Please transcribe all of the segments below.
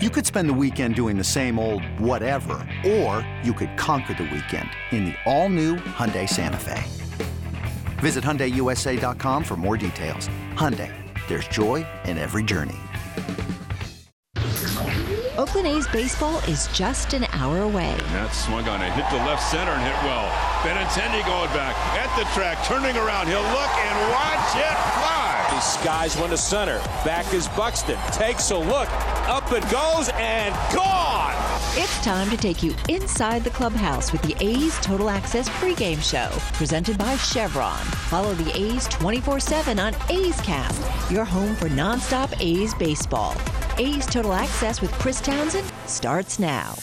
You could spend the weekend doing the same old whatever, or you could conquer the weekend in the all-new Hyundai Santa Fe. Visit HyundaiUSA.com for more details. Hyundai, there's joy in every journey. Oakland A's baseball is just an hour away. And that swung on it, hit the left center and hit well. Benintendi going back at the track, turning around. He'll look and watch it fly. He skies one to center. Back is Buxton. Takes a look. Up it goes and gone. It's time to take you inside the clubhouse with the A's Total Access pregame show, presented by Chevron. Follow the A's 24 7 on A's Cast, your home for nonstop A's baseball. A's Total Access with Chris Townsend starts now.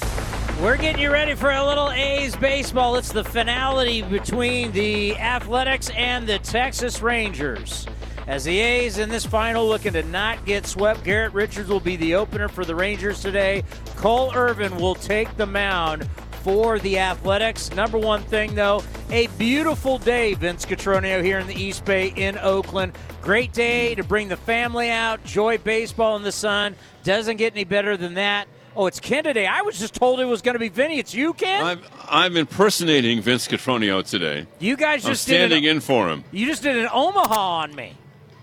We're getting you ready for a little A's baseball. It's the finality between the Athletics and the Texas Rangers. As the A's in this final looking to not get swept, Garrett Richards will be the opener for the Rangers today. Cole Irvin will take the mound for the Athletics. Number one thing, though, a beautiful day, Vince Cotroneo, here in the East Bay in Oakland. Great day to bring the family out, enjoy baseball in the sun. Doesn't get any better than that. Oh, it's Ken today. I was just told it was going to be Vinny. It's you, Ken. I'm, I'm impersonating Vince Cotroneo today. You guys just I'm standing an, in for him. You just did an Omaha on me.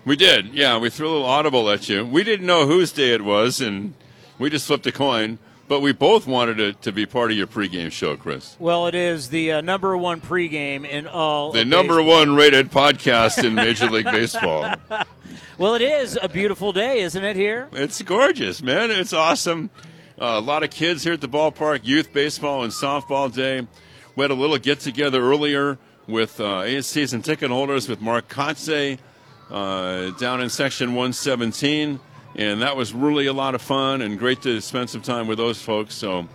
We did, yeah. We threw a little audible at you. We didn't know whose day it was, and we just flipped a coin. But we both wanted it to be part of your pregame show, Chris. Well, it is the uh, number one pregame in all. The number baseball. one rated podcast in Major League Baseball. Well, it is a beautiful day, isn't it? Here. It's gorgeous, man. It's awesome. Uh, a lot of kids here at the ballpark. Youth baseball and softball day. We had a little get together earlier with uh, A's season ticket holders with Mark Kotsay uh, down in section 117, and that was really a lot of fun and great to spend some time with those folks. So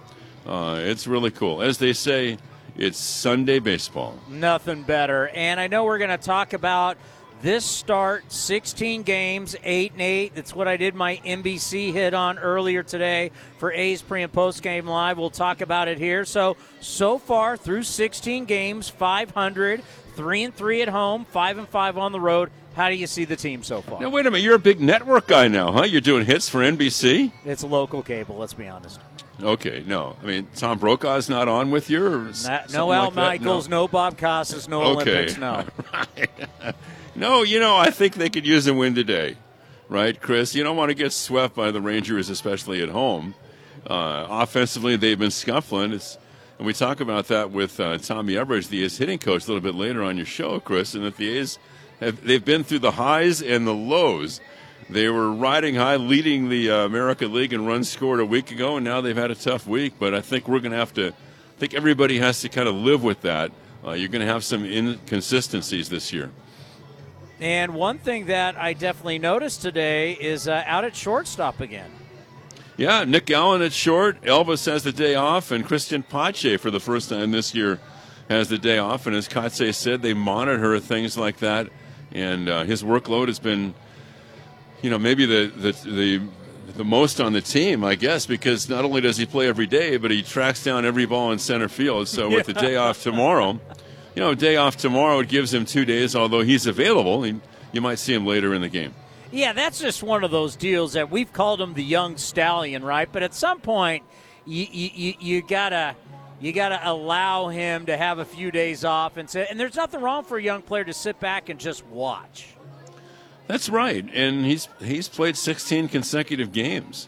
uh, it's really cool. As they say, it's Sunday baseball. Nothing better. And I know we're going to talk about this start 16 games, 8 and 8. That's what I did my NBC hit on earlier today for A's pre and post game live. We'll talk about it here. So, so far through 16 games, 500, 3 and 3 at home, 5 and 5 on the road. How do you see the team so far? Now, wait a minute. You're a big network guy now, huh? You're doing hits for NBC? It's local cable, let's be honest. Okay, no. I mean, Tom Brokaw's not on with you? Or Not, no Al like? Michaels, no. Bob Costas, no Okay. Olympics, no. right. no, you know, I think they could use a win today, right, Chris? You don't want to get swept by the Rangers, especially at home. Uh, offensively, they've been scuffling. It's, and we talk about that with uh, Tommy Everidge, the A's hitting coach, a little bit later on your show, Chris, and that the A's have, they've been through the highs and the lows. They were riding high, leading the uh, American League in runs scored a week ago, and now they've had a tough week. But I think we're going to have to. I think everybody has to kind of live with that. Uh, you're going to have some inconsistencies this year. And one thing that I definitely noticed today is uh, out at shortstop again. Yeah, Nick Allen at short. Elvis has the day off, and Christian Pache for the first time this year has the day off. And as Kotsay said, they monitor things like that, and uh, his workload has been, you know, maybe the the the the most on the team, I guess, because not only does he play every day, but he tracks down every ball in center field. So with the day off tomorrow, you know, day off tomorrow, it gives him two days. Although he's available, he, you might see him later in the game. Yeah, that's just one of those deals that we've called him the young stallion, right? But at some point, you you, you, you gotta you gotta allow him to have a few days off, and say, and there's nothing wrong for a young player to sit back and just watch. That's right, and he's he's played 16 consecutive games,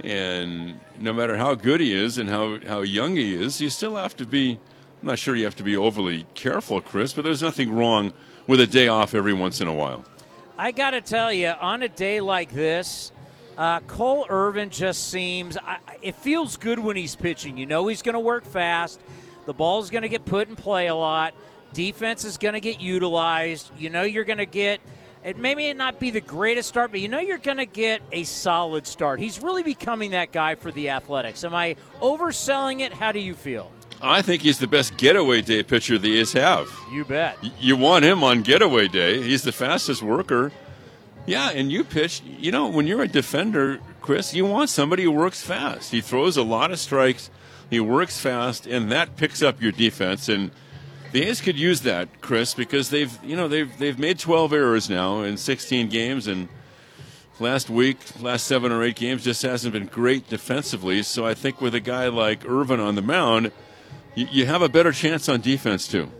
and no matter how good he is and how how young he is, you still have to be. I'm not sure you have to be overly careful, Chris, but there's nothing wrong with a day off every once in a while. I got to tell you, on a day like this, uh, Cole Irvin just seems. I, it feels good when he's pitching. You know he's going to work fast. The ball's going to get put in play a lot. Defense is going to get utilized. You know you're going to get. It may may not be the greatest start, but you know you're going to get a solid start. He's really becoming that guy for the Athletics. Am I overselling it? How do you feel? I think he's the best getaway day pitcher the A's have. You bet. You want him on getaway day. He's the fastest worker. Yeah, and you pitch, you know, when you're a defender, Chris, you want somebody who works fast. He throws a lot of strikes, he works fast, and that picks up your defense. And the A's could use that, Chris, because they've, you know, they've they've made 12 errors now in 16 games, and last week, last seven or eight games, just hasn't been great defensively. So I think with a guy like Irvin on the mound, you, you have a better chance on defense too.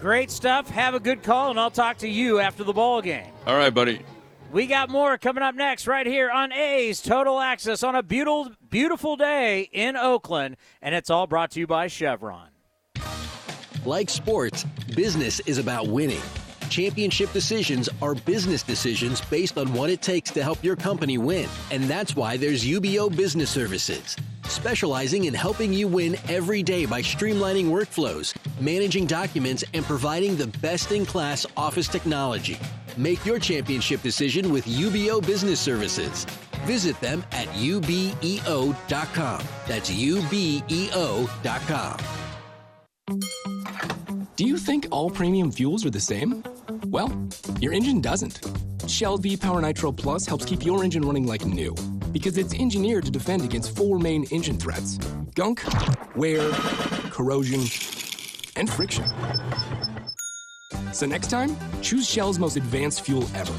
Great stuff. Have a good call, and I'll talk to you after the ball game. All right, buddy. We got more coming up next right here on A's Total Access on a beautiful, beautiful day in Oakland, and it's all brought to you by Chevron. Like sports, business is about winning. Championship decisions are business decisions based on what it takes to help your company win. And that's why there's UBEO Business Services, specializing in helping you win every day by streamlining workflows, managing documents, and providing the best in class office technology. Make your championship decision with UBEO Business Services. Visit them at ubeo.com. That's ubeo.com. Do you think all premium fuels are the same? Well, your engine doesn't. Shell V Power Nitro Plus helps keep your engine running like new because it's engineered to defend against four main engine threats gunk, wear, corrosion, and friction. So next time, choose Shell's most advanced fuel ever.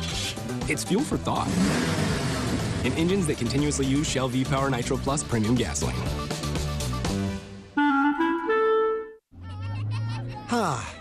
It's fuel for thought. In engines that continuously use Shell V Power Nitro Plus premium gasoline. Ah,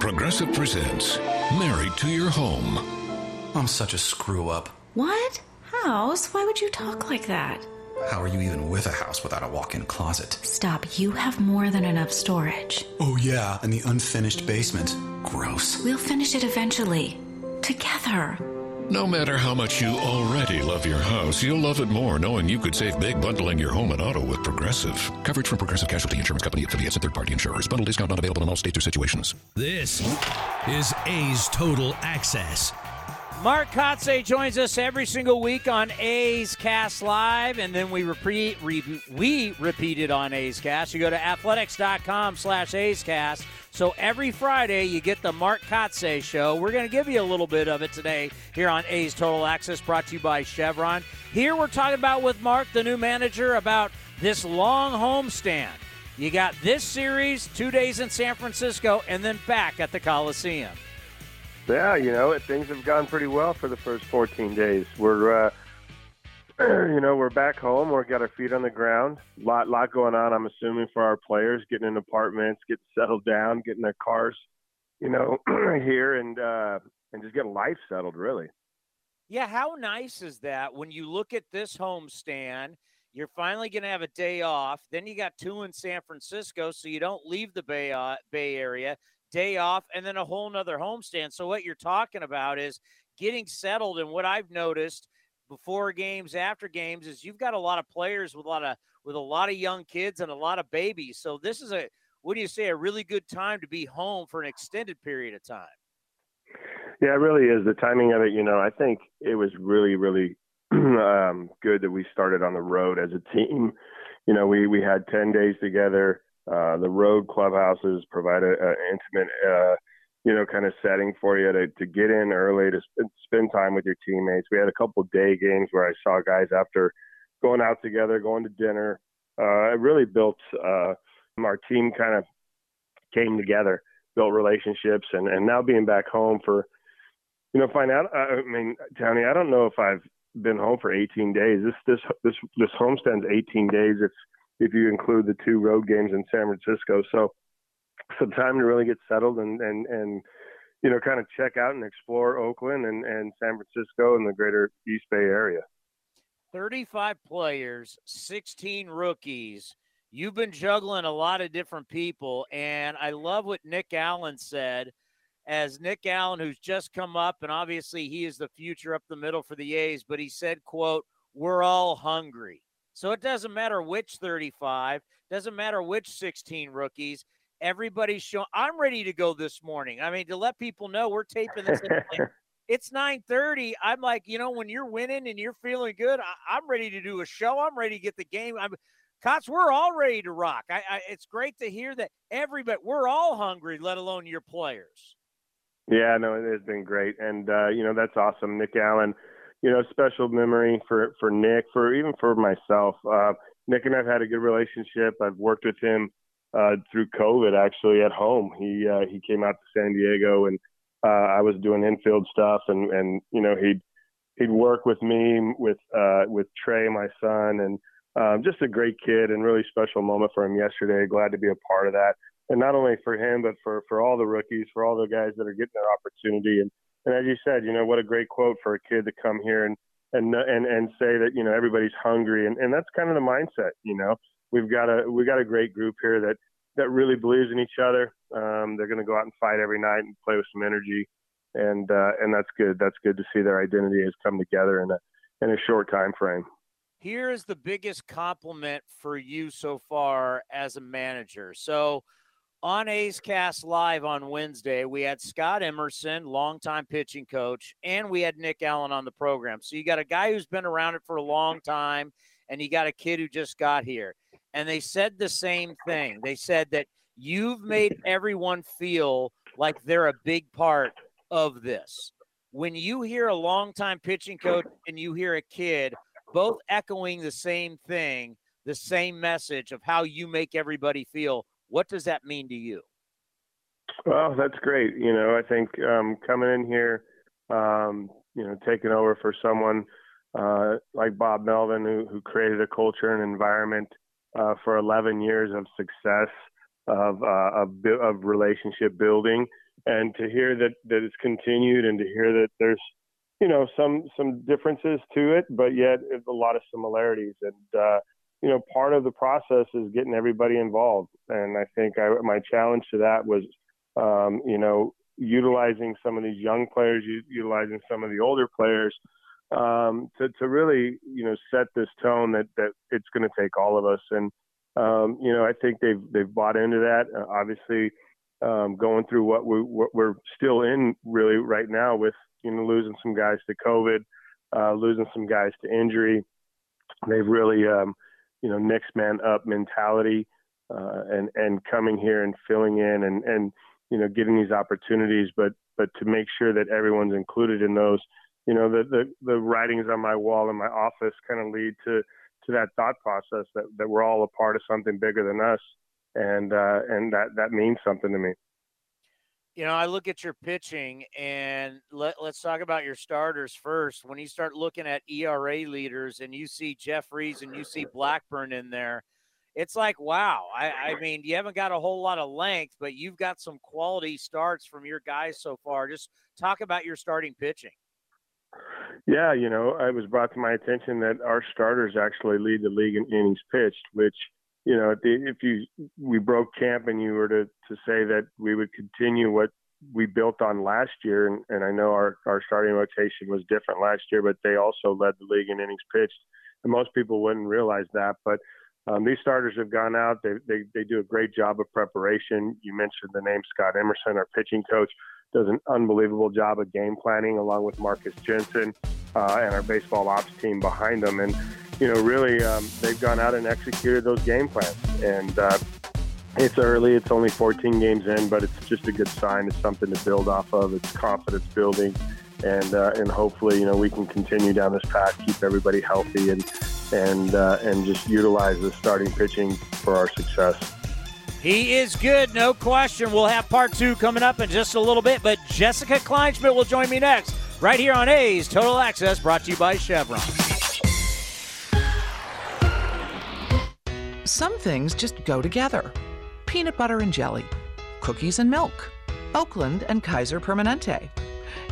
Progressive presents Married to Your Home. I'm such a screw up. What? House? Why would you talk like that? How are you even with a house without a walk in closet? Stop. You have more than enough storage. Oh, yeah, and the unfinished basement. Gross. We'll finish it eventually. Together. No matter how much you already love your house, you'll love it more knowing you could save big bundling your home and auto with Progressive. Coverage from Progressive Casualty Insurance Company affiliates and third-party insurers. Bundle discount not available in all states or situations. This is A's Total Access. Mark Kotsay joins us every single week on A's Cast Live, and then we repeat re, we repeat it on A's Cast. You go to athletics.com slash A's Cast. So every Friday you get the Mark Kotsay show. We're going to give you a little bit of it today here on A's Total Access, brought to you by Chevron. Here we're talking about with Mark, the new manager, about this long homestand. You got this series, two days in San Francisco, and then back at the Coliseum. Yeah, you know, things have gone pretty well for the first 14 days. We're, uh, you know, we're back home. We've got our feet on the ground. Lot, lot going on. I'm assuming for our players, getting in apartments, getting settled down, getting their cars, you know, here, and uh, and just getting life settled. Really. Yeah, how nice is that when you look at this homestand? You're finally going to have a day off. Then you got two in San Francisco, so you don't leave the Bay uh, Bay Area day off, and then a whole nother homestand. So what you're talking about is getting settled. And what I've noticed before games, after games, is you've got a lot of players with a lot of with a lot of young kids and a lot of babies. So this is a what do you say a really good time to be home for an extended period of time. Yeah, it really is. The timing of it, you know, I think it was really, really um, good that we started on the road as a team. You know, we we had ten days together. Uh, the road clubhouses provide an intimate, uh, you know, kind of setting for you to, to get in early to sp- spend time with your teammates. We had a couple day games where I saw guys after going out together, going to dinner. Uh, really built uh, our team kind of came together, built relationships, and and now being back home for, you know, find out. I mean, Tony, I don't know if I've been home for 18 days. This this this this homestead's 18 days. It's if you include the two road games in San Francisco. So some time to really get settled and and and you know kind of check out and explore Oakland and and San Francisco and the greater East Bay area. 35 players, 16 rookies. You've been juggling a lot of different people and I love what Nick Allen said as Nick Allen who's just come up and obviously he is the future up the middle for the A's, but he said, quote, "We're all hungry." So it doesn't matter which 35, doesn't matter which 16 rookies. Everybody's showing. I'm ready to go this morning. I mean, to let people know we're taping this it's 9:30. I'm like, you know, when you're winning and you're feeling good, I, am ready to do a show. I'm ready to get the game. I'm Cots, we're all ready to rock. I, I, it's great to hear that everybody, we're all hungry, let alone your players. Yeah, no, it has been great, and uh, you know that's awesome, Nick Allen. You know, special memory for for Nick, for even for myself. Uh, Nick and I've had a good relationship. I've worked with him uh, through COVID, actually at home. He uh, he came out to San Diego, and uh, I was doing infield stuff, and and you know he'd he'd work with me with uh, with Trey, my son, and um, just a great kid and really special moment for him yesterday. Glad to be a part of that, and not only for him, but for for all the rookies, for all the guys that are getting their opportunity. And and as you said, you know what a great quote for a kid to come here and and and and say that you know everybody's hungry, and and that's kind of the mindset. You know, we've got a we got a great group here that that really believes in each other. Um, they're going to go out and fight every night and play with some energy, and uh, and that's good. That's good to see their identity has come together in a in a short time frame. Here's the biggest compliment for you so far as a manager. So on A's Cast Live on Wednesday, we had Scott Emerson, longtime pitching coach, and we had Nick Allen on the program. So you got a guy who's been around it for a long time, and you got a kid who just got here. And they said the same thing. They said that you've made everyone feel like they're a big part of this. When you hear a longtime pitching coach and you hear a kid, both echoing the same thing, the same message of how you make everybody feel. What does that mean to you? Well, that's great. You know, I think um, coming in here, um, you know, taking over for someone uh, like Bob Melvin, who, who created a culture and environment uh, for 11 years of success, of, uh, of, of relationship building, and to hear that that it's continued, and to hear that there's you know some some differences to it, but yet a lot of similarities. And uh, you know, part of the process is getting everybody involved. And I think I, my challenge to that was, um, you know, utilizing some of these young players, utilizing some of the older players. Um, to, to really, you know, set this tone that, that it's going to take all of us. And, um, you know, I think they've, they've bought into that. Uh, obviously, um, going through what we, what we're still in really right now with, you know, losing some guys to COVID, uh, losing some guys to injury. They've really, um, you know, next man up mentality, uh, and and coming here and filling in and and you know getting these opportunities, but but to make sure that everyone's included in those. You know, the the, the writings on my wall in my office kind of lead to to that thought process that that we're all a part of something bigger than us, and uh, and that that means something to me you know, I look at your pitching and let, let's talk about your starters first. When you start looking at ERA leaders and you see Jefferies and you see Blackburn in there, it's like, wow. I, I mean, you haven't got a whole lot of length, but you've got some quality starts from your guys so far. Just talk about your starting pitching. Yeah, you know, it was brought to my attention that our starters actually lead the league in innings pitched, which – you know, if you we broke camp and you were to to say that we would continue what we built on last year, and, and I know our our starting rotation was different last year, but they also led the league in innings pitched, and most people wouldn't realize that, but. Um, these starters have gone out. They, they they do a great job of preparation. You mentioned the name Scott Emerson, our pitching coach, does an unbelievable job of game planning along with Marcus Jensen uh, and our baseball ops team behind them. And you know, really, um, they've gone out and executed those game plans. And uh, it's early; it's only 14 games in, but it's just a good sign. It's something to build off of. It's confidence building, and uh, and hopefully, you know, we can continue down this path, keep everybody healthy, and and uh, and just utilize the starting pitching for our success. He is good, no question. We'll have part two coming up in just a little bit, but Jessica Kleinschmidt will join me next, right here on A's Total Access, brought to you by Chevron. Some things just go together peanut butter and jelly, cookies and milk, Oakland and Kaiser Permanente.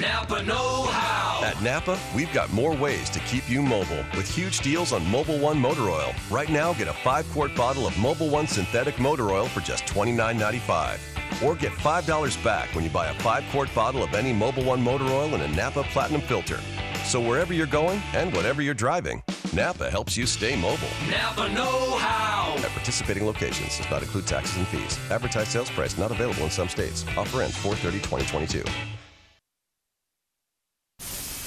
Napa Know How. At Napa, we've got more ways to keep you mobile with huge deals on Mobil One motor oil. Right now, get a five quart bottle of Mobil One synthetic motor oil for just $29.95. Or get $5 back when you buy a five quart bottle of any Mobil One motor oil and a Napa Platinum filter. So wherever you're going and whatever you're driving, Napa helps you stay mobile. Napa Know How. At participating locations does not include taxes and fees. Advertised sales price not available in some states. Offer ends 430 2022.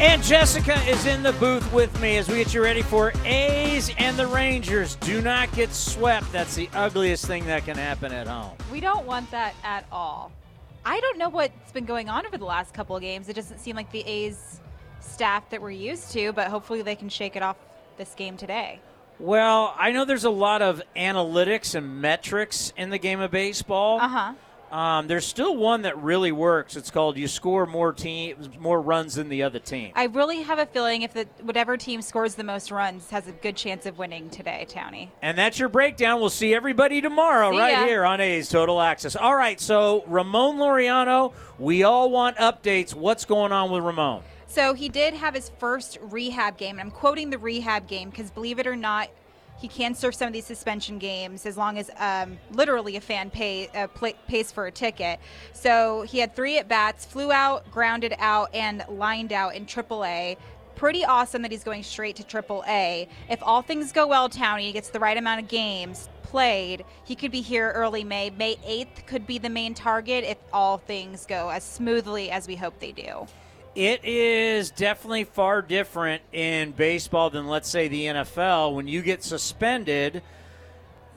And Jessica is in the booth with me as we get you ready for A's and the Rangers. Do not get swept. That's the ugliest thing that can happen at home. We don't want that at all. I don't know what's been going on over the last couple of games. It doesn't seem like the A's staff that we're used to, but hopefully they can shake it off this game today. Well, I know there's a lot of analytics and metrics in the game of baseball. Uh huh. Um, there's still one that really works. It's called you score more teams, more runs than the other team. I really have a feeling if the whatever team scores the most runs has a good chance of winning today, Townie. And that's your breakdown. We'll see everybody tomorrow See right here on A's Total Access. All right, so Ramon Laureano, we all want updates. What's going on with Ramon? So he did have his first rehab game. And I'm quoting the rehab game because believe it or not, he can serve some of these suspension games as long as um, literally a fan pay, uh, play, pays for a ticket. So he had three at bats, flew out, grounded out, and lined out in AAA. Pretty awesome that he's going straight to AAA. If all things go well, Townie gets the right amount of games played, he could be here early May. May 8th could be the main target if all things go as smoothly as we hope they do. It is definitely far different in baseball than, let's say, the NFL. When you get suspended,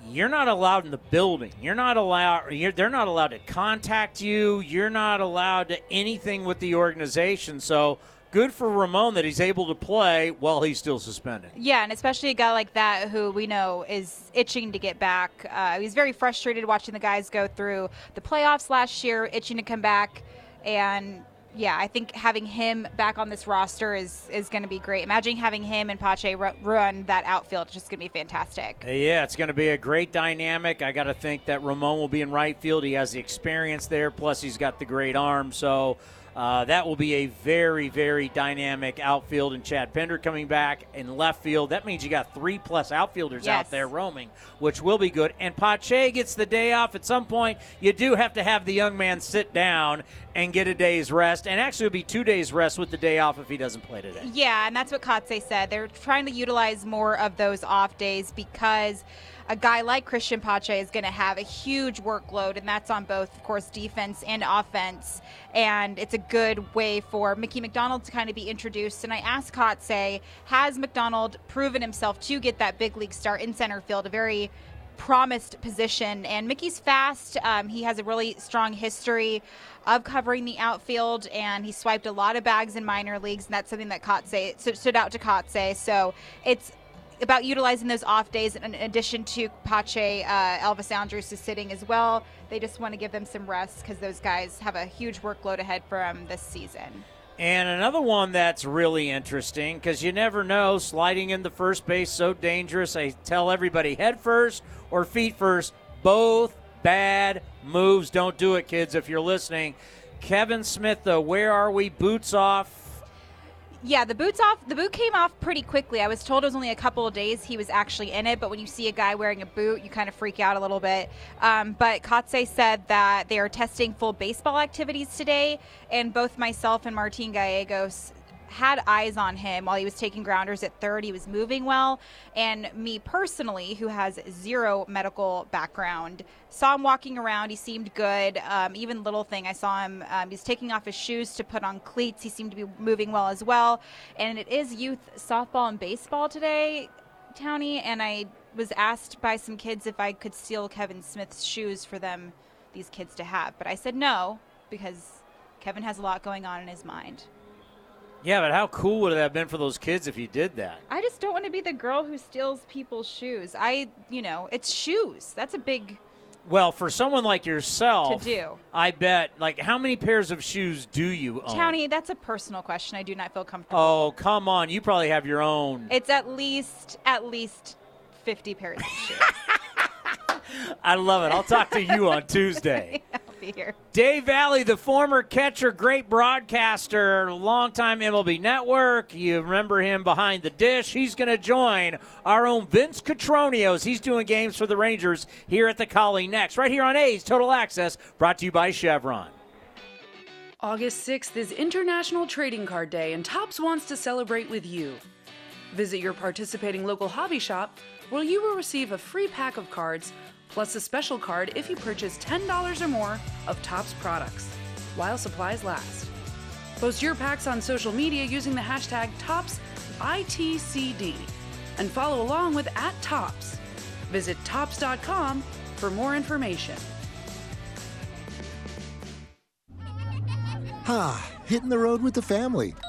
you're not allowed in the building. You're not allowed. You're, they're not allowed to contact you. You're not allowed to anything with the organization. So good for Ramon that he's able to play while he's still suspended. Yeah, and especially a guy like that who we know is itching to get back. Uh, he's very frustrated watching the guys go through the playoffs last year, itching to come back. And yeah, I think having him back on this roster is, is going to be great. Imagine having him and Pache run that outfield. It's just going to be fantastic. Uh, yeah, it's going to be a great dynamic. I got to think that Ramon will be in right field. He has the experience there, plus he's got the great arm. So uh, that will be a very, very dynamic outfield. And Chad Pinder coming back in left field. That means you got three plus outfielders Yes. out there roaming, which will be good. And Pache gets the day off at some point. You do have to have the young man sit down and get a day's rest. And actually, it'll be two days' rest with the day off if he doesn't play today. Yeah, and that's what Kotsay said. They're trying to utilize more of those off days because a guy like Christian Pache is going to have a huge workload, and that's on both, of course, defense and offense. And it's a good way for Mickey McDonald to kind of be introduced. And I asked Kotsay, has McDonald proven himself to get that big league start in center field? A very promised position. And Mickey's fast. Um, he has a really strong history of covering the outfield, and he swiped a lot of bags in minor leagues, and that's something that Kotsay st- stood out to Kotsay. So it's about utilizing those off days in addition to Pache, uh, Elvis Andrus is sitting as well. They just want to give them some rest because those guys have a huge workload ahead for them this season. And another one that's really interesting because you never know. Sliding into first base so dangerous. I tell everybody head first or feet first. Both bad moves. Don't do it, kids. If you're listening, Kevin Smith, though, where are we? Boots off. Yeah, the boots off. The boot came off pretty quickly. I was told it was only a couple of days he was actually in it, but when you see a guy wearing a boot, you kind of freak out a little bit. Um, but Kotsay said that they are testing full baseball activities today, and both myself and Martin Gallegos had eyes on him while he was taking grounders at third. He was moving well. And me personally, who has zero medical background, saw him walking around. He seemed good. Um, even little thing, I saw him, um, he's taking off his shoes to put on cleats. He seemed to be moving well as well. And it is youth softball and baseball today, Townie. And I was asked by some kids if I could steal Kevin Smith's shoes for them, these kids to have. But I said no because Kevin has a lot going on in his mind. Yeah, but how cool would it have been for those kids if you did that? I just don't want to be the girl who steals people's shoes. I, you know, it's shoes. That's a big. Well, for someone like yourself, To do. I bet. Like, how many pairs of shoes do you own? Townie, that's a personal question. I do not feel comfortable. Oh, come on! You probably have your own. It's at least at least fifty pairs of shoes. I love it. I'll talk to you on Tuesday. I'll be here. Dave Valle, the former catcher, great broadcaster, longtime MLB Network. You remember him behind the dish. He's going to join our own Vince Cotroneos. He's doing games for the Rangers here at the Collie next, right here on A's Total Access, brought to you by Chevron. August 6th is International Trading Card Day, and Topps wants to celebrate with you. Visit your participating local hobby shop where you will receive a free pack of cards plus a special card if you purchase $10 or more of Topps products while supplies last. Post your packs on social media using the hashtag ToppsITCD and follow along with at Topps. Visit Topps.com for more information. Ah, hitting the road with the family.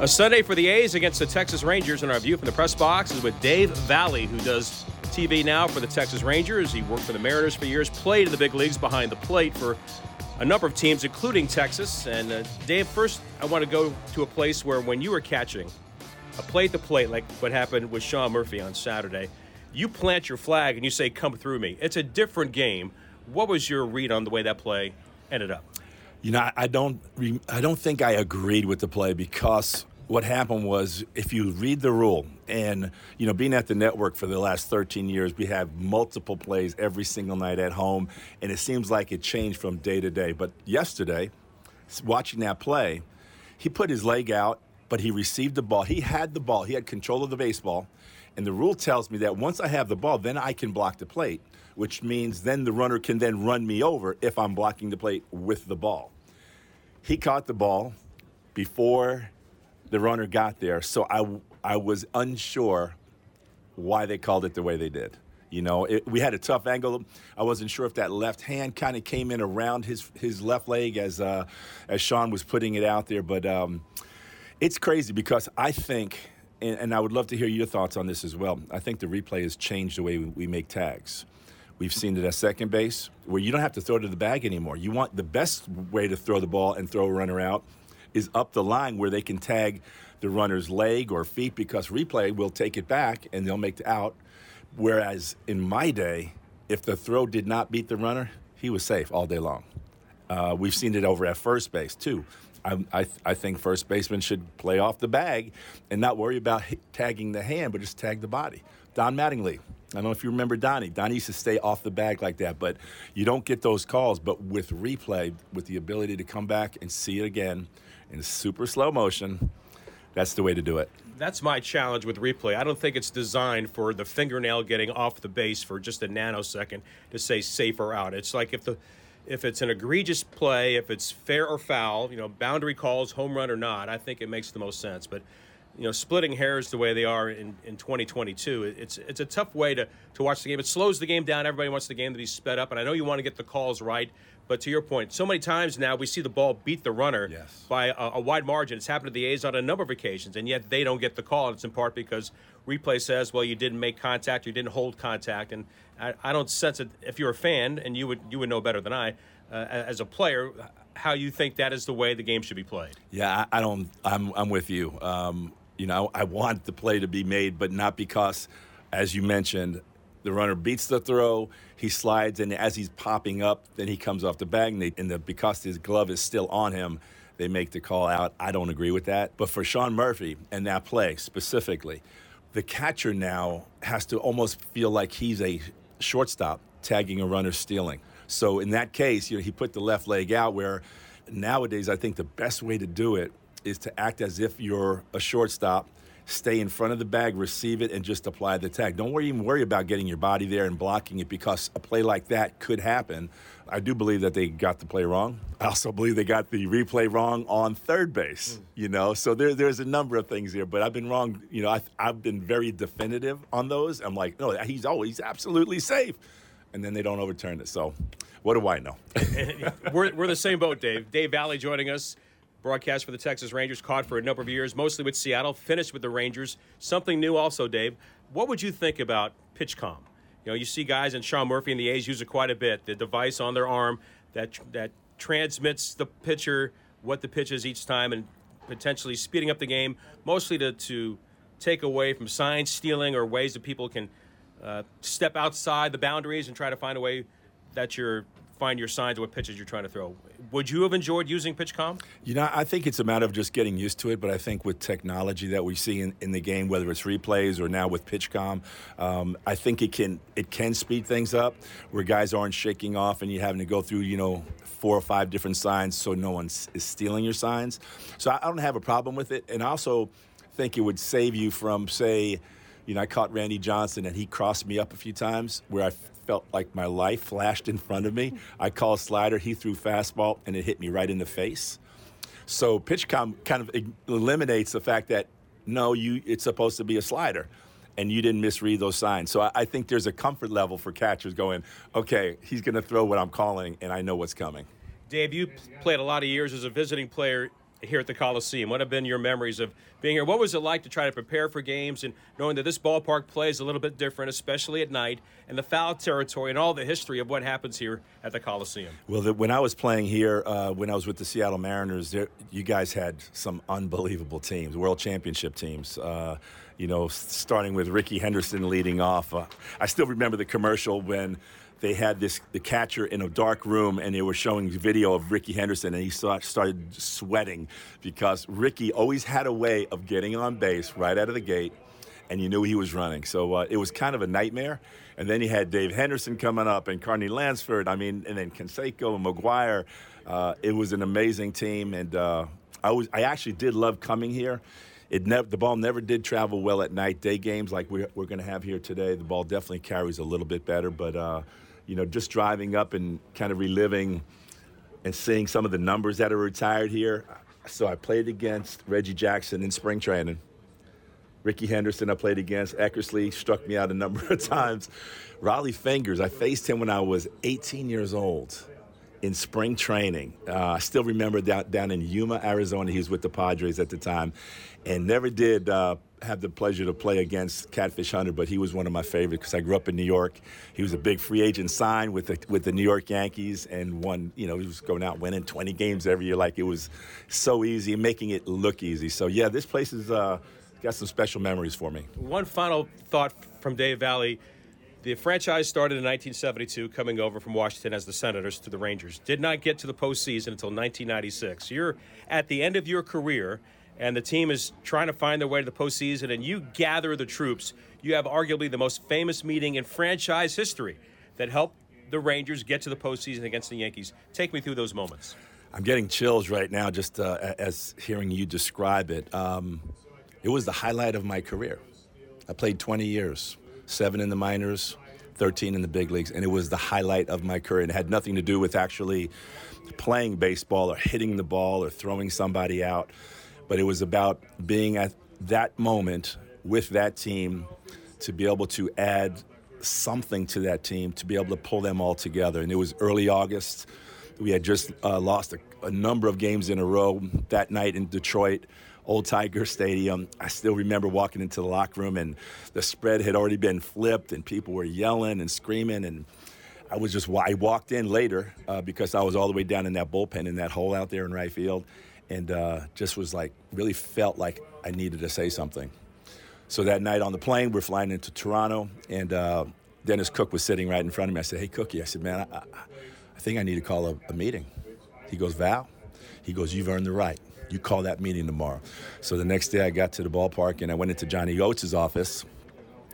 A Sunday for the A's against the Texas Rangers, and our view from the press box is with Dave Valle, who does TV now for the Texas Rangers. He worked for the Mariners for years, played in the big leagues behind the plate for a number of teams, including Texas. And uh, Dave, first, I want to go to a place where when you were catching a plate to plate, like what happened with Sean Murphy on Saturday, you plant your flag and you say, "Come through me." It's a different game. What was your read on the way that play ended up? You know, I- don't, I don't think I agreed with the play because what happened was, if you read the rule, and you know, being at the network for the last 13 years, we have multiple plays every single night at home, and it seems like it changed from day to day. But yesterday, watching that play, he put his leg out, but he received the ball. He had the ball. He had control of the baseball. And the rule tells me that once I have the ball, then I can block the plate, which means then the runner can then run me over if I'm blocking the plate with the ball. He caught the ball before the runner got there, so I, I was unsure why they called it the way they did. You know, it, we had a tough angle. I wasn't sure if that left hand kind of came in around his his left leg as uh, as Sean was putting it out there, but um, it's crazy because I think, and, and I would love to hear your thoughts on this as well. I think the replay has changed the way we, make tags. We've seen it at second base where you don't have to throw to the bag anymore. You want the best way to throw the ball and throw a runner out is up the line where they can tag the runner's leg or feet because replay will take it back and they'll make the out. Whereas in my day, if the throw did not beat the runner, he was safe all day long. Uh, we've seen it over at first base too. I, I, I, think first baseman should play off the bag and not worry about tagging the hand, but just tag the body. Don Mattingly, I don't know if you remember Donnie. Donnie used to stay off the bag like that, but you don't get those calls. But with replay, with the ability to come back and see it again in super slow motion, that's the way to do it. That's my challenge with replay. I don't think it's designed for the fingernail getting off the base for just a nanosecond to say safe or out. It's like if the if it's an egregious play, if it's fair or foul, you know, boundary calls, home run or not, I think it makes the most sense. But you know, splitting hairs the way they are in, in 2022, it's it's a tough way to, to watch the game. It slows the game down. Everybody wants the game to be sped up, and I know you want to get the calls right. But to your point, so many times now we see the ball beat the runner yes. by a, a, wide margin. It's happened to the A's on a number of occasions, and yet they don't get the call. And it's in part because replay says, well, you didn't make contact, you didn't hold contact, and I, I don't sense it. If you're a fan, and you would you would know better than I, uh, as a player, how you think that is the way the game should be played. Yeah, I, I don't. I'm I'm with you. Um, you know, I want the play to be made, but not because, as you mentioned, the runner beats the throw, he slides, and as he's popping up, then he comes off the bag, and, they, and the, because his glove is still on him, they make the call out. I don't agree with that. But for Sean Murphy and that play specifically, the catcher now has to almost feel like he's a shortstop tagging a runner stealing. So in that case, you know, he put the left leg out where nowadays I think the best way to do it is to act as if you're a shortstop, stay in front of the bag, receive it, and just apply the tag. Don't worry, even worry about getting your body there and blocking it because a play like that could happen. I do believe that they got the play wrong. I also believe they got the replay wrong on third base. Mm. You know, so there, there's a number of things here, but I've been wrong. You know, I, I've been very definitive on those. I'm like, no, he's always absolutely safe, and then they don't overturn it. So, what do I know? we're, we're the same boat, Dave. Dave Valle joining us broadcast for the Texas Rangers, caught for a number of years, mostly with Seattle, finished with the Rangers. Something new also, Dave. What would you think about PitchCom? You know, you see guys and Sean Murphy and the A's use it quite a bit. The device on their arm that that transmits the pitcher what the pitch is each time and potentially speeding up the game, mostly to, to take away from sign stealing or ways that people can uh, step outside the boundaries and try to find a way that you're find your signs what pitches you're trying to throw. Would you have enjoyed using PitchCom? You know, I think it's a matter of just getting used to it. But I think with technology that we see in, in the game, whether it's replays or now with PitchCom, um, I think it can it can speed things up where guys aren't shaking off and you're having to go through you know four or five different signs so no one is stealing your signs. So I don't have a problem with it, and I also think it would save you from say you know, I caught Randy Johnson and he crossed me up a few times where I felt like my life flashed in front of me. Hmm. I called slider, he threw fastball, and it hit me right in the face. So PitchCom kind of eliminates the fact that no, you it's supposed to be a slider, and you didn't misread those signs. So I, I think there's a comfort level for catchers going, okay, he's going to throw what I'm calling, and I know what's coming. Dave, you played a lot of years as a visiting player here at the Coliseum? What have been your memories of being here? What was it like to try to prepare for games and knowing that this ballpark plays a little bit different, especially at night, and the foul territory and all the history of what happens here at the Coliseum? Well, the, when I was playing here, uh, when I was with the Seattle Mariners, there, you guys had some unbelievable teams, world championship teams. Uh, you know, starting with Rickey Henderson leading off. Uh, I still remember the commercial when they had this the catcher in a dark room and they were showing video of Rickey Henderson and he started sweating because Rickey always had a way of getting on base right out of the gate and you knew he was running. So uh, it was kind of a nightmare. And then you had Dave Henderson coming up and Carney Lansford. I mean, and then Canseco and McGwire. Uh, it was an amazing team, and uh, I was I actually did love coming here. It never the ball never did travel well at night. Day games like we're, we're going to have here today, the ball definitely carries a little bit better, but uh, you know, just driving up and kind of reliving and seeing some of the numbers that are retired here. So I played against Reggie Jackson in spring training. Rickey Henderson, I played against. Eckersley struck me out a number of times. Rollie Fingers, I faced him when I was 18 years old. in spring training. Uh, I still remember down, down in Yuma, Arizona. He was with the Padres at the time, and never did uh, have the pleasure to play against Catfish Hunter, but he was one of my favorites because I grew up in New York. He was a big free agent sign with the with the New York Yankees, and won. You know, he was going out winning 20 games every year. Like it was so easy, making it look easy. So yeah, this place has Uh, got some special memories for me. One final thought from Dave Valle. The franchise started in 1972, coming over from Washington as the Senators to the Rangers. Did not get to the postseason until 1996. You're at the end of your career, and the team is trying to find their way to the postseason, and you gather the troops. You have arguably the most famous meeting in franchise history that helped the Rangers get to the postseason against the Yankees. Take me through those moments. I'm getting chills right now just uh, as hearing you describe it. Um, it was the highlight of my career. I played 20 years seven in the minors, 13 in the big leagues, and it was the highlight of my career. It had nothing to do with actually playing baseball or hitting the ball or throwing somebody out, but it was about being at that moment with that team to be able to add something to that team, to be able to pull them all together. And it was early August. We had just uh, lost a, a number of games in a row that night in Detroit. Old Tiger Stadium. I still remember walking into the locker room and the spread had already been flipped and people were yelling and screaming and I was just I walked in later uh, because I was all the way down in that bullpen in that hole out there in right field, and uh, just was like really felt like I needed to say something. So that night on the plane, we're flying into Toronto, and uh, Dennis Cook was sitting right in front of me. I said, "Hey, Cookie," I said, "Man, I, I think I need to call a, a meeting." He goes, "Val," he goes, "You've earned the right." You call that meeting tomorrow. So the next day I got to the ballpark and I went into Johnny Oates' office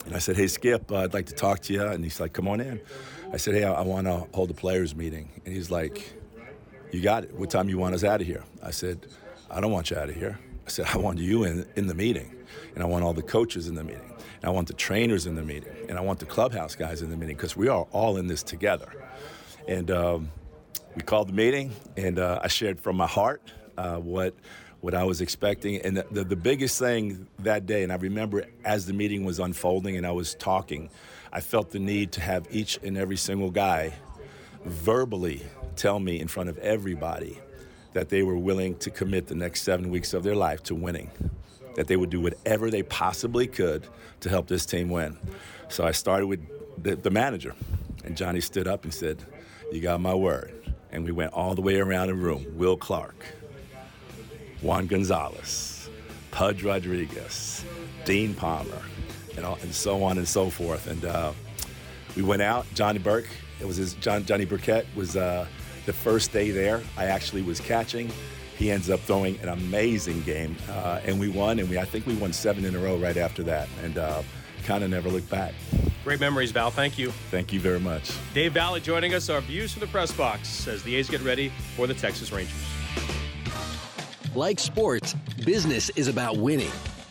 and I said, Hey, Skip, uh, I'd like to talk to you. And he's like, Come on in. I said, Hey, I, I want to hold a players' meeting. And he's like, You got it. What time you want us out of here? I said, I don't want you out of here. I said, I want you in, in the meeting. And I want all the coaches in the meeting. And I want the trainers in the meeting. And I want the clubhouse guys in the meeting because we are all in this together. And um, we called the meeting, and uh, I shared from my heart uh, what what I was expecting. And the, the, the, biggest thing that day, and I remember as the meeting was unfolding and I was talking, I felt the need to have each and every single guy verbally tell me in front of everybody that they were willing to commit the next seven weeks of their life to winning, that they would do whatever they possibly could to help this team win. So I started with the, the manager, and Johnny stood up and said, You got my word. And we went all the way around the room. Will Clark, Juan Gonzalez, Pudge Rodriguez, Dean Palmer, and, all, and so on and so forth. And uh, we went out. Johnny Burke, it was his John, Johnny Burkett was uh, the first day there. I actually was catching. He ends up throwing an amazing game, uh, and we won. And we I think we won seven in a row right after that, and uh, kind of never looked back. Great memories, Val. Thank you. Thank you very much. Dave Valle joining us. Our views from the press box as the A's get ready for the Texas Rangers. Like sports, business is about winning.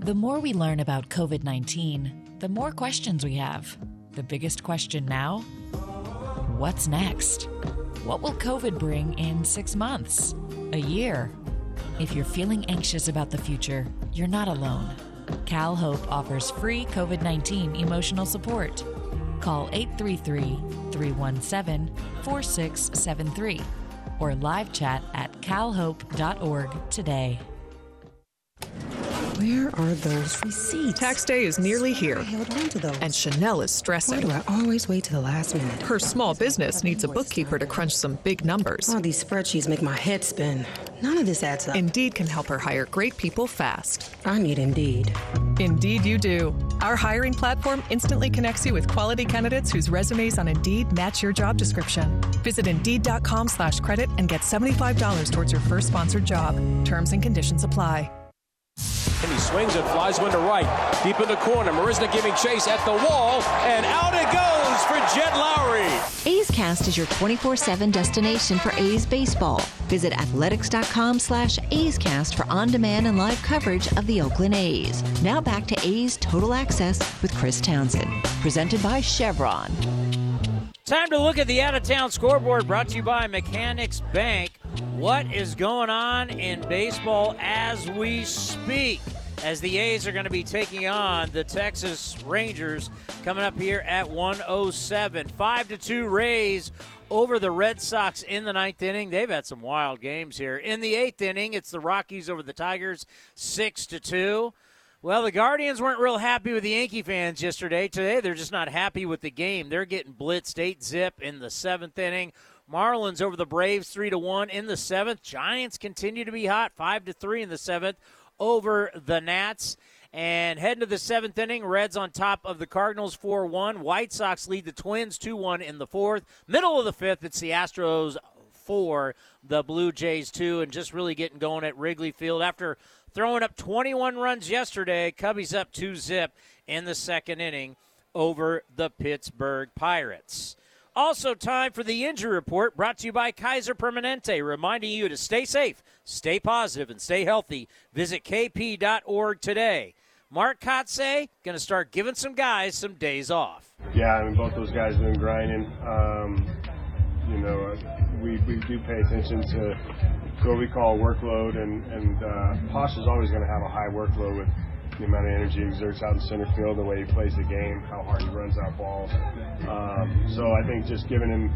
The more we learn about COVID 19, the more questions we have. The biggest question now what's next? What will COVID bring in six months? A year? If you're feeling anxious about the future, you're not alone. Cal Hope offers free COVID 19 emotional support. Call 833 317 4673 or live chat at calhope.org today. Where are those receipts? Tax day is nearly here. I held on to those. And Chanel is stressing. Why do I always wait to the last minute? Her small business needs a bookkeeper to crunch some big numbers. All these spreadsheets make my head spin. None of this adds up. Indeed can help her hire great people fast. I need Indeed. Indeed, you do. Our hiring platform instantly connects you with quality candidates whose resumes on Indeed match your job description. Visit Indeed.com slash credit and get seventy-five dollars towards your first sponsored job. Terms and conditions apply. And he swings and flies one to right. Deep in the corner. Marisnick giving chase at the wall. And out it goes for Jed Lowrie. A's Cast is your 24-7 destination for A's baseball. Visit athletics.com slash A's Cast for on-demand and live coverage of the Oakland A's. Now back to A's Total Access with Chris Townsend. Presented by Chevron. Time to look at the out of town scoreboard brought to you by Mechanics Bank. What is going on in baseball as we speak? As the A's are going to be taking on the Texas Rangers coming up here at 107. 5 to 2 Rays over the Red Sox in the ninth inning. They've had some wild games here. In the eighth inning, it's the Rockies over the Tigers 6 to 2. Well, the Guardians weren't real happy with the Yankee fans yesterday. Today, they're just not happy with the game. They're getting blitzed eight zip in the seventh inning. Marlins over the Braves three to one in the seventh. Giants continue to be hot, five to three in the seventh over the Nats. And heading to the seventh inning, Reds on top of the Cardinals 4 1. White Sox lead the Twins 2 1 in the fourth. Middle of the fifth, it's the Astros 4, the Blue Jays 2, and just really getting going at Wrigley Field. After throwing up 21 runs yesterday, Cubbies up 2 zip in the second inning over the Pittsburgh Pirates. Also, time for the injury report brought to you by Kaiser Permanente, reminding you to stay safe, stay positive, and stay healthy. Visit kp.org today. Mark Kotsay going to start giving some guys some days off. Yeah, I mean, both those guys have been grinding. Um, you know, we, we do pay attention to what we call workload, and, and uh, Pache is always going to have a high workload with the amount of energy he exerts out in center field, the way he plays the game, how hard he runs out balls. Um, so I think just giving him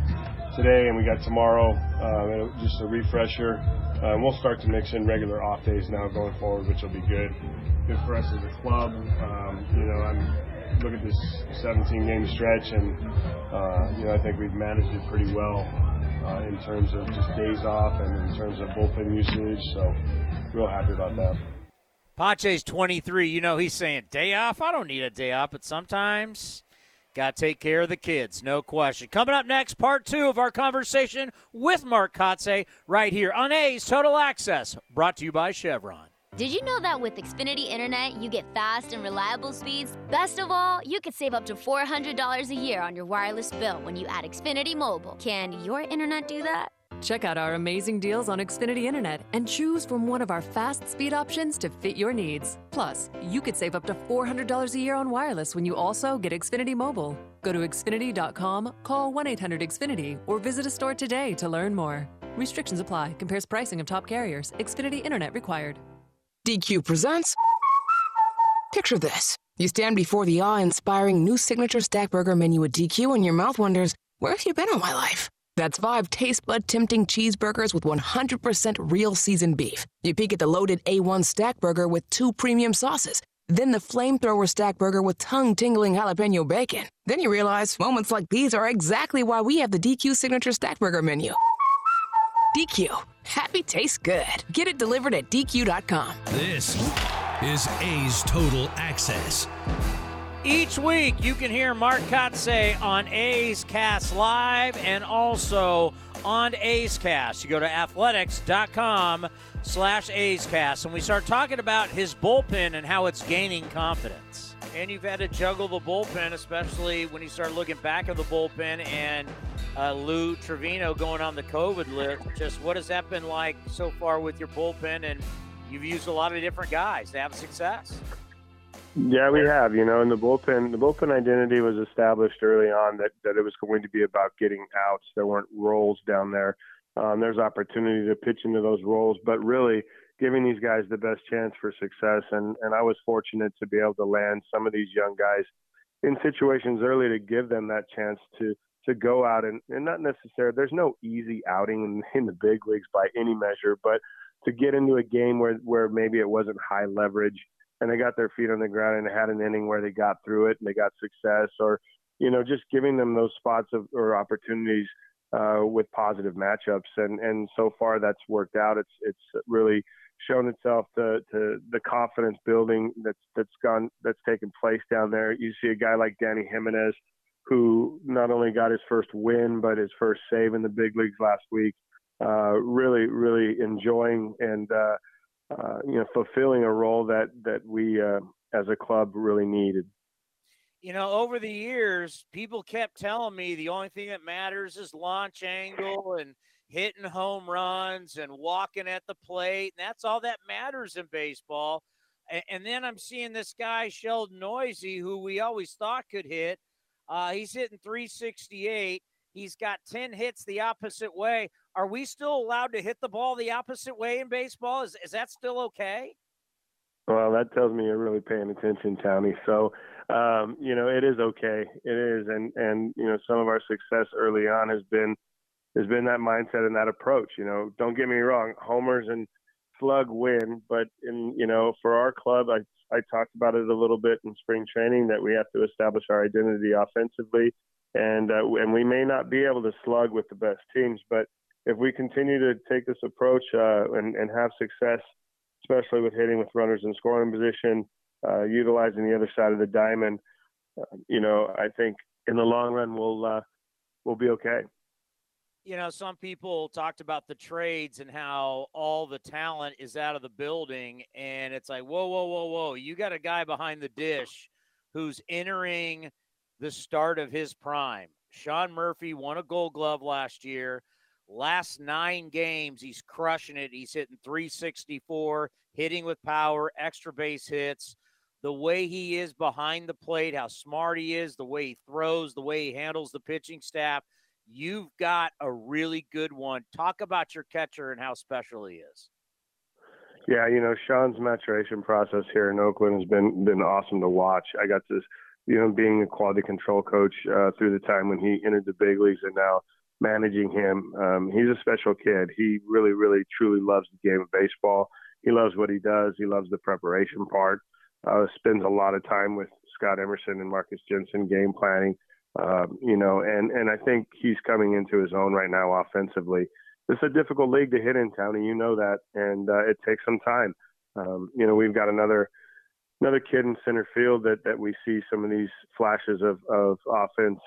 today, and we got tomorrow, uh, just a refresher. Uh, we'll start to mix in regular off days now going forward, which will be good. Good for us as a club. Um, you know, I'm look at this 17 game stretch, and uh, you know I think we've managed it pretty well uh, in terms of just days off and in terms of bullpen usage. So, real happy about that. Pache's 23. You know, he's saying, day off? I don't need a day off, but sometimes got to take care of the kids, no question. Coming up next, part two of our conversation with Mark Kotsay right here on A's Total Access, brought to you by Chevron. Did you know that with Xfinity Internet, you get fast and reliable speeds? Best of all, you could save up to $400 a year on your wireless bill when you add Xfinity Mobile. Can your internet do that? Check out our amazing deals on Xfinity Internet and choose from one of our fast speed options to fit your needs. Plus, you could save up to $400 a year on wireless when you also get Xfinity Mobile. Go to Xfinity.com, call 1 800 Xfinity, or visit a store today to learn more. Restrictions apply, compares pricing of top carriers. Xfinity Internet required. DQ presents. Picture this. You stand before the awe inspiring new signature stack burger menu at DQ, and your mouth wonders, where have you been all my life? That's five taste bud tempting cheeseburgers with 100% real seasoned beef. You peek at the loaded A1 stack burger with two premium sauces. Then the flamethrower stack burger with tongue tingling jalapeno bacon. Then you realize moments like these are exactly why we have the DQ signature stack burger menu. DQ. Happy tastes good. Get it delivered at DQ.com. This is A's Total Access. Each week, you can hear Mark Kotsay on A's Cast Live and also on A's Cast. You go to athletics.com slash A's Cast, and we start talking about his bullpen and how it's gaining confidence. And you've had to juggle the bullpen, especially when you start looking back at the bullpen and uh, Lou Trevino going on the COVID list. Just what has that been like so far with your bullpen? And you've used a lot of different guys to have success. Yeah, we have. You know, and the bullpen, the bullpen identity was established early on that that it was going to be about getting outs. There weren't roles down there. Um, there's opportunity to pitch into those roles, but really giving these guys the best chance for success. And and I was fortunate to be able to land some of these young guys in situations early to give them that chance to to go out and, and not necessarily there's no easy outing in, in the big leagues by any measure, but to get into a game where where maybe it wasn't high leverage and they got their feet on the ground and had an inning where they got through it and they got success, or you know, just giving them those spots of or opportunities uh, with positive matchups, and and so far that's worked out. It's it's really shown itself to, to the confidence building that's that's gone that's taken place down there. You see a guy like Dany Jimenez, who not only got his first win but his first save in the big leagues last week. Uh, really, really enjoying and uh, uh, you know fulfilling a role that that we uh, as a club really needed you know, over the years, people kept telling me the only thing that matters is launch angle and hitting home runs and walking at the plate. And that's all that matters in baseball. And, and then I'm seeing this guy, Sheldon Neuse, who we always thought could hit. Uh, he's hitting 368. He's got 10 hits the opposite way. Are we still allowed to hit the ball the opposite way in baseball? Is, is that still okay? Well, that tells me you're really paying attention, Tony. So, um, you know, it is okay. It is, and and you know, some of our success early on has been has been that mindset and that approach. You know, don't get me wrong, homers and slug win, but in you know, for our club, I I talked about it a little bit in spring training that we have to establish our identity offensively, and uh, and we may not be able to slug with the best teams, but if we continue to take this approach uh, and and have success especially with hitting with runners in scoring position, uh, utilizing the other side of the diamond. Uh, you know, I think in the long run we'll uh, we'll be okay. You know, some people talked about the trades and how all the talent is out of the building, and it's like, whoa, whoa, whoa, whoa! You got a guy behind the dish who's entering the start of his prime. Sean Murphy won a Gold Glove last year. Last nine games, he's crushing it. He's hitting 364, hitting with power, extra base hits. The way he is behind the plate, how smart he is, the way he throws, the way he handles the pitching staff. You've got a really good one. Talk about your catcher and how special he is. Yeah, you know, Sean's maturation process here in Oakland has been been awesome to watch. I got this, you know, being a quality control coach uh, through the time when he entered the big leagues and now managing him. Um, he's a special kid. He really, really, truly loves the game of baseball. He loves what he does. He loves the preparation part. Uh, spends a lot of time with Scott Emerson and Marcus Jensen game planning. Um, you know, and and I think he's coming into his own right now offensively. It's a difficult league to hit in, Tony. You know that, and uh, it takes some time. Um, you know, we've got another another kid in center field that that we see some of these flashes of of offense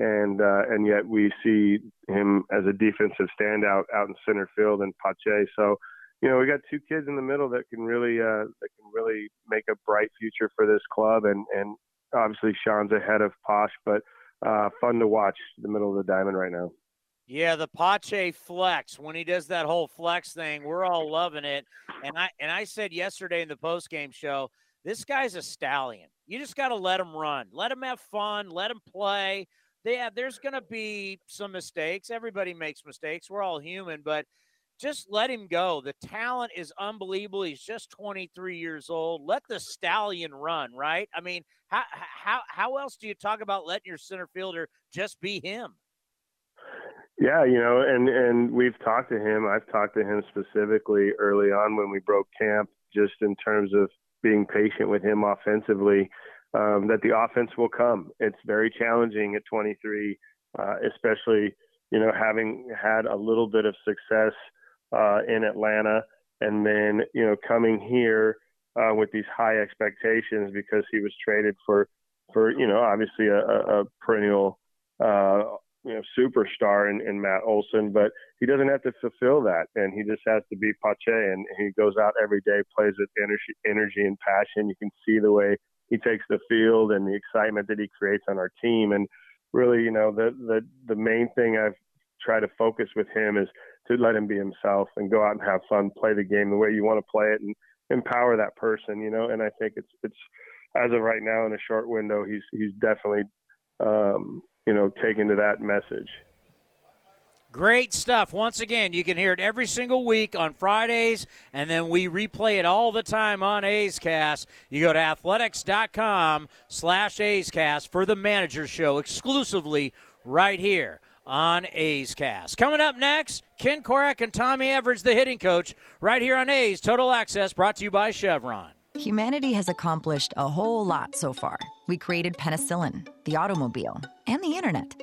and uh, and yet we see him as a defensive standout out in center field and Pache. So, you know, we got two kids in the middle that can really uh, that can really make a bright future for this club, and and obviously Sean's ahead of Pache, but uh, fun to watch the middle of the diamond right now. Yeah, the Pache flex when he does that whole flex thing, we're all loving it. And I and I said yesterday in the post game show, this guy's a stallion. You just got to let him run, let him have fun, let him play yeah, there's going to be some mistakes. Everybody makes mistakes. We're all human, but just let him go. The talent is unbelievable. He's just 23 years old. Let the stallion run, right? I mean, how how how else do you talk about letting your center fielder just be him? Yeah, you know, and and we've talked to him. I've talked to him specifically early on when we broke camp, just in terms of being patient with him offensively um, that the offense will come. It's very challenging at 23, uh, especially you know having had a little bit of success uh, in Atlanta, and then you know coming here uh, with these high expectations because he was traded for for you know obviously a, a perennial uh, you know superstar in, in Matt Olson, but he doesn't have to fulfill that, and he just has to be Pache, and he goes out every day, plays with energy, energy and passion. You can see the way he takes the field and the excitement that he creates on our team. And really, you know, the the the main thing I've tried to focus with him is to let him be himself and go out and have fun, play the game the way you want to play it, and empower that person. You know, and I think it's it's as of right now in a short window, he's he's definitely um, you know taken to that message. Great stuff. Once again, you can hear it every single week on Fridays, and then we replay it all the time on A's Cast. You go to athletics.com slash A's Cast for the manager show exclusively right here on A's Cast. Coming up next, Ken Korach and Tommy Everidge, the hitting coach, right here on A's Total Access, brought to you by Chevron. Humanity has accomplished a whole lot so far. We created penicillin, the automobile, and the internet,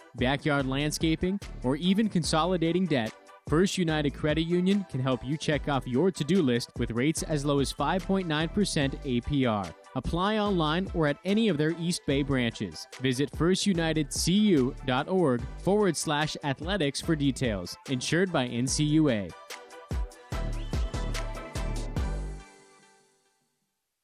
backyard landscaping, or even consolidating debt, First United Credit Union can help you check off your to do list with rates as low as 5.9% APR. Apply online or at any of their East Bay branches. Visit firstunitedcu.org forward slash athletics for details. Insured by NCUA.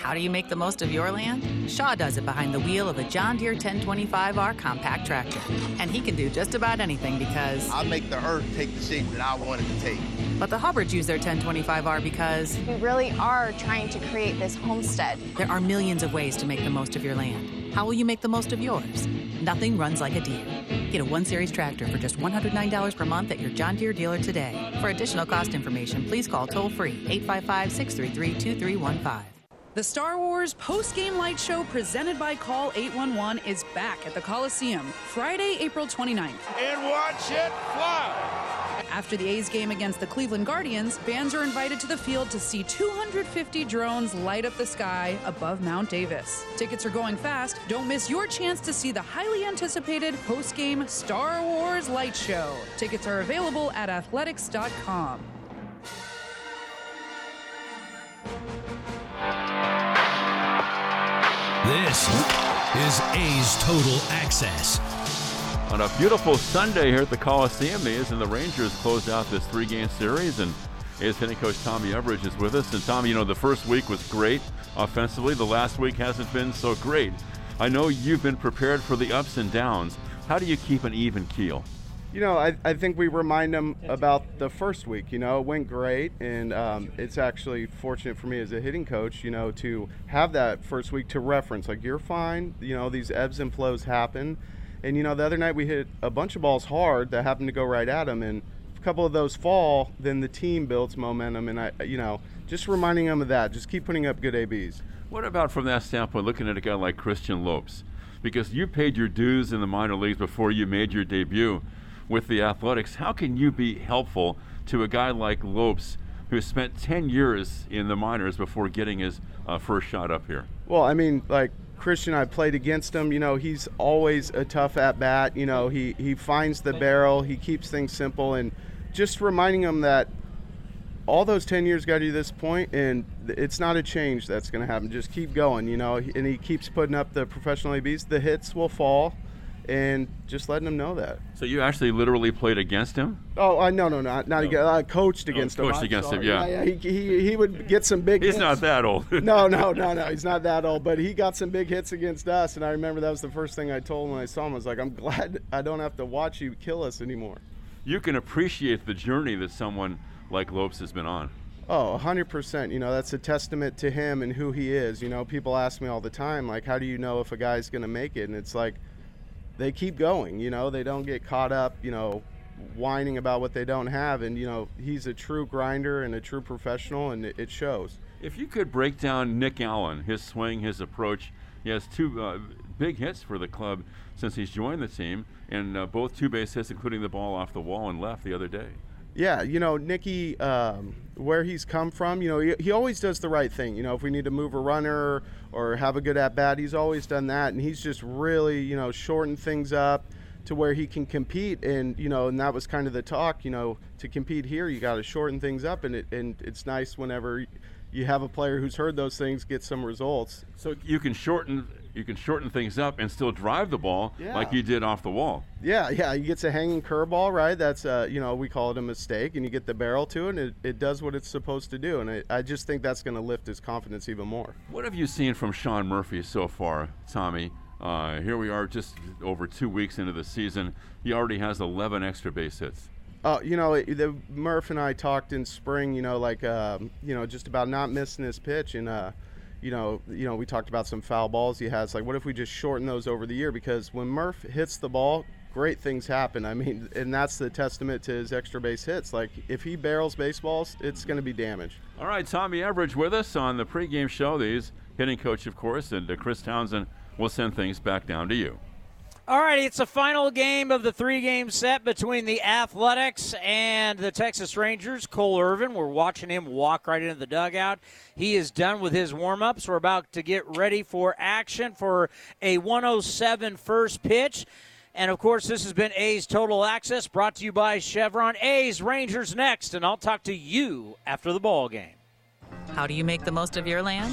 How do you make the most of your land? Shaw does it behind the wheel of a John Deere 1025R compact tractor. And he can do just about anything because. I make the earth take the shape that I want it to take. But the Hubbards use their 1025R because. We really are trying to create this homestead. There are millions of ways to make the most of your land. How will you make the most of yours? Nothing runs like a Deere. Get a 1 Series tractor for just $109 per month at your John Deere dealer today. For additional cost information, please call toll free 855 633 2315. The Star Wars post game light show presented by Call 811 is back at the Coliseum Friday, April 29th. And watch it fly! After the A's game against the Cleveland Guardians, fans are invited to the field to see 250 drones light up the sky above Mount Davis. Tickets are going fast. Don't miss your chance to see the highly anticipated post game Star Wars light show. Tickets are available at athletics.com. This is A's Total Access. On a beautiful Sunday here at the Coliseum, the A's and the Rangers closed out this three-game series, and A's hitting coach Tommy Everidge is with us. And Tommy, you know the first week was great offensively. The last week hasn't been so great. I know you've been prepared for the ups and downs. How do you keep an even keel? You know, I, I think we remind them about the first week. You know, it went great, and um, it's actually fortunate for me as a hitting coach, you know, to have that first week to reference. Like, you're fine. You know, these ebbs and flows happen. And, you know, the other night we hit a bunch of balls hard that happened to go right at them, and a couple of those fall, then the team builds momentum. And, I, you know, just reminding them of that. Just keep putting up good ABs. What about from that standpoint, looking at a guy like Christian Lopes? Because you paid your dues in the minor leagues before you made your debut with the Athletics. How can you be helpful to a guy like Lopes who spent 10 years in the minors before getting his uh, first shot up here? Well, I mean, like Christian, I played against him. You know, he's always a tough at bat. You know, he, he finds the barrel, he keeps things simple, and just reminding him that all those 10 years got you to this point, and it's not a change that's going to happen. Just keep going, you know, and he keeps putting up the professional ABs. The hits will fall and just letting him know that. So you actually literally played against him? Oh, I no, no, not not no. against. I coached oh, against oh, him. Coached against him, yeah. yeah, yeah. He, he, he would get some big. He's hits. not that old. no, no, no, no. He's not that old, but he got some big hits against us, and I remember that was the first thing I told him when I saw him. I was like, I'm glad I don't have to watch you kill us anymore. You can appreciate the journey that someone like Lopes has been on. Oh, 100%. You know, that's a testament to him and who he is. You know, people ask me all the time, like, how do you know if a guy's going to make it? And it's like, they keep going. You know, they don't get caught up. You know, whining about what they don't have. And you know, he's a true grinder and a true professional, and it, shows. If you could break down Nick Allen, his swing, his approach, he has two uh, big hits for the club since he's joined the team, and uh, both two base hits, including the ball off the wall and left the other day. Yeah, you know, Nicky, um, where he's come from, you know, he, he, always does the right thing. You know, if we need to move a runner or have a good at bat, he's always done that. And he's just really, you know, shortened things up to where he can compete. And, you know, and that was kind of the talk, you know, to compete here, you got to shorten things up. And, it, and it's nice whenever you have a player who's heard those things get some results. So you can shorten you can shorten things up and still drive the ball yeah. like you did off the wall. Yeah, yeah. You get a hanging curveball, right? That's uh, you know we call it a mistake, and you get the barrel to it, and it, it does what it's supposed to do. And I just think that's going to lift his confidence even more. What have you seen from Sean Murphy so far, Tommy? Uh, here we are, just over two weeks into the season. He already has 11 extra base hits. Uh, you know, the, Murph and I talked in spring. You know, like uh, you know, just about not missing his pitch, and uh, you know, you know, we talked about some foul balls he has. Like, what if we just shorten those over the year? Because when Murph hits the ball, great things happen. I mean, and that's the testament to his extra base hits. Like, if he barrels baseballs, it's going to be damage. All right, Tommy Everidge with us on the pregame show. These hitting coach, of course, and Chris Townsend will send things back down to you. All right, it's the final game of the three game set between the Athletics and the Texas Rangers. Cole Irvin, we're watching him walk right into the dugout. He is done with his warm ups. We're about to get ready for action for a 107 first pitch. And of course, this has been A's Total Access brought to you by Chevron. A's Rangers next, and I'll talk to you after the ball game. How do you make the most of your land?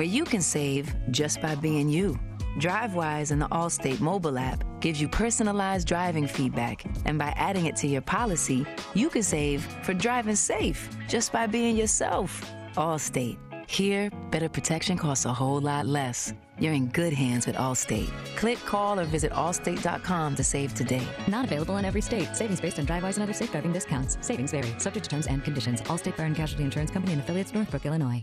where you can save just by being you. DriveWise in the Allstate mobile app gives you personalized driving feedback, and by adding it to your policy, you can save for driving safe just by being yourself. Allstate. Here, better protection costs a whole lot less. You're in good hands with Allstate. Click, call, or visit allstate.com to save today. Not available in every state. Savings based on DriveWise and other safe driving discounts. Savings vary. Subject to terms and conditions. Allstate Fire and Casualty Insurance Company and affiliates, Northbrook, Illinois.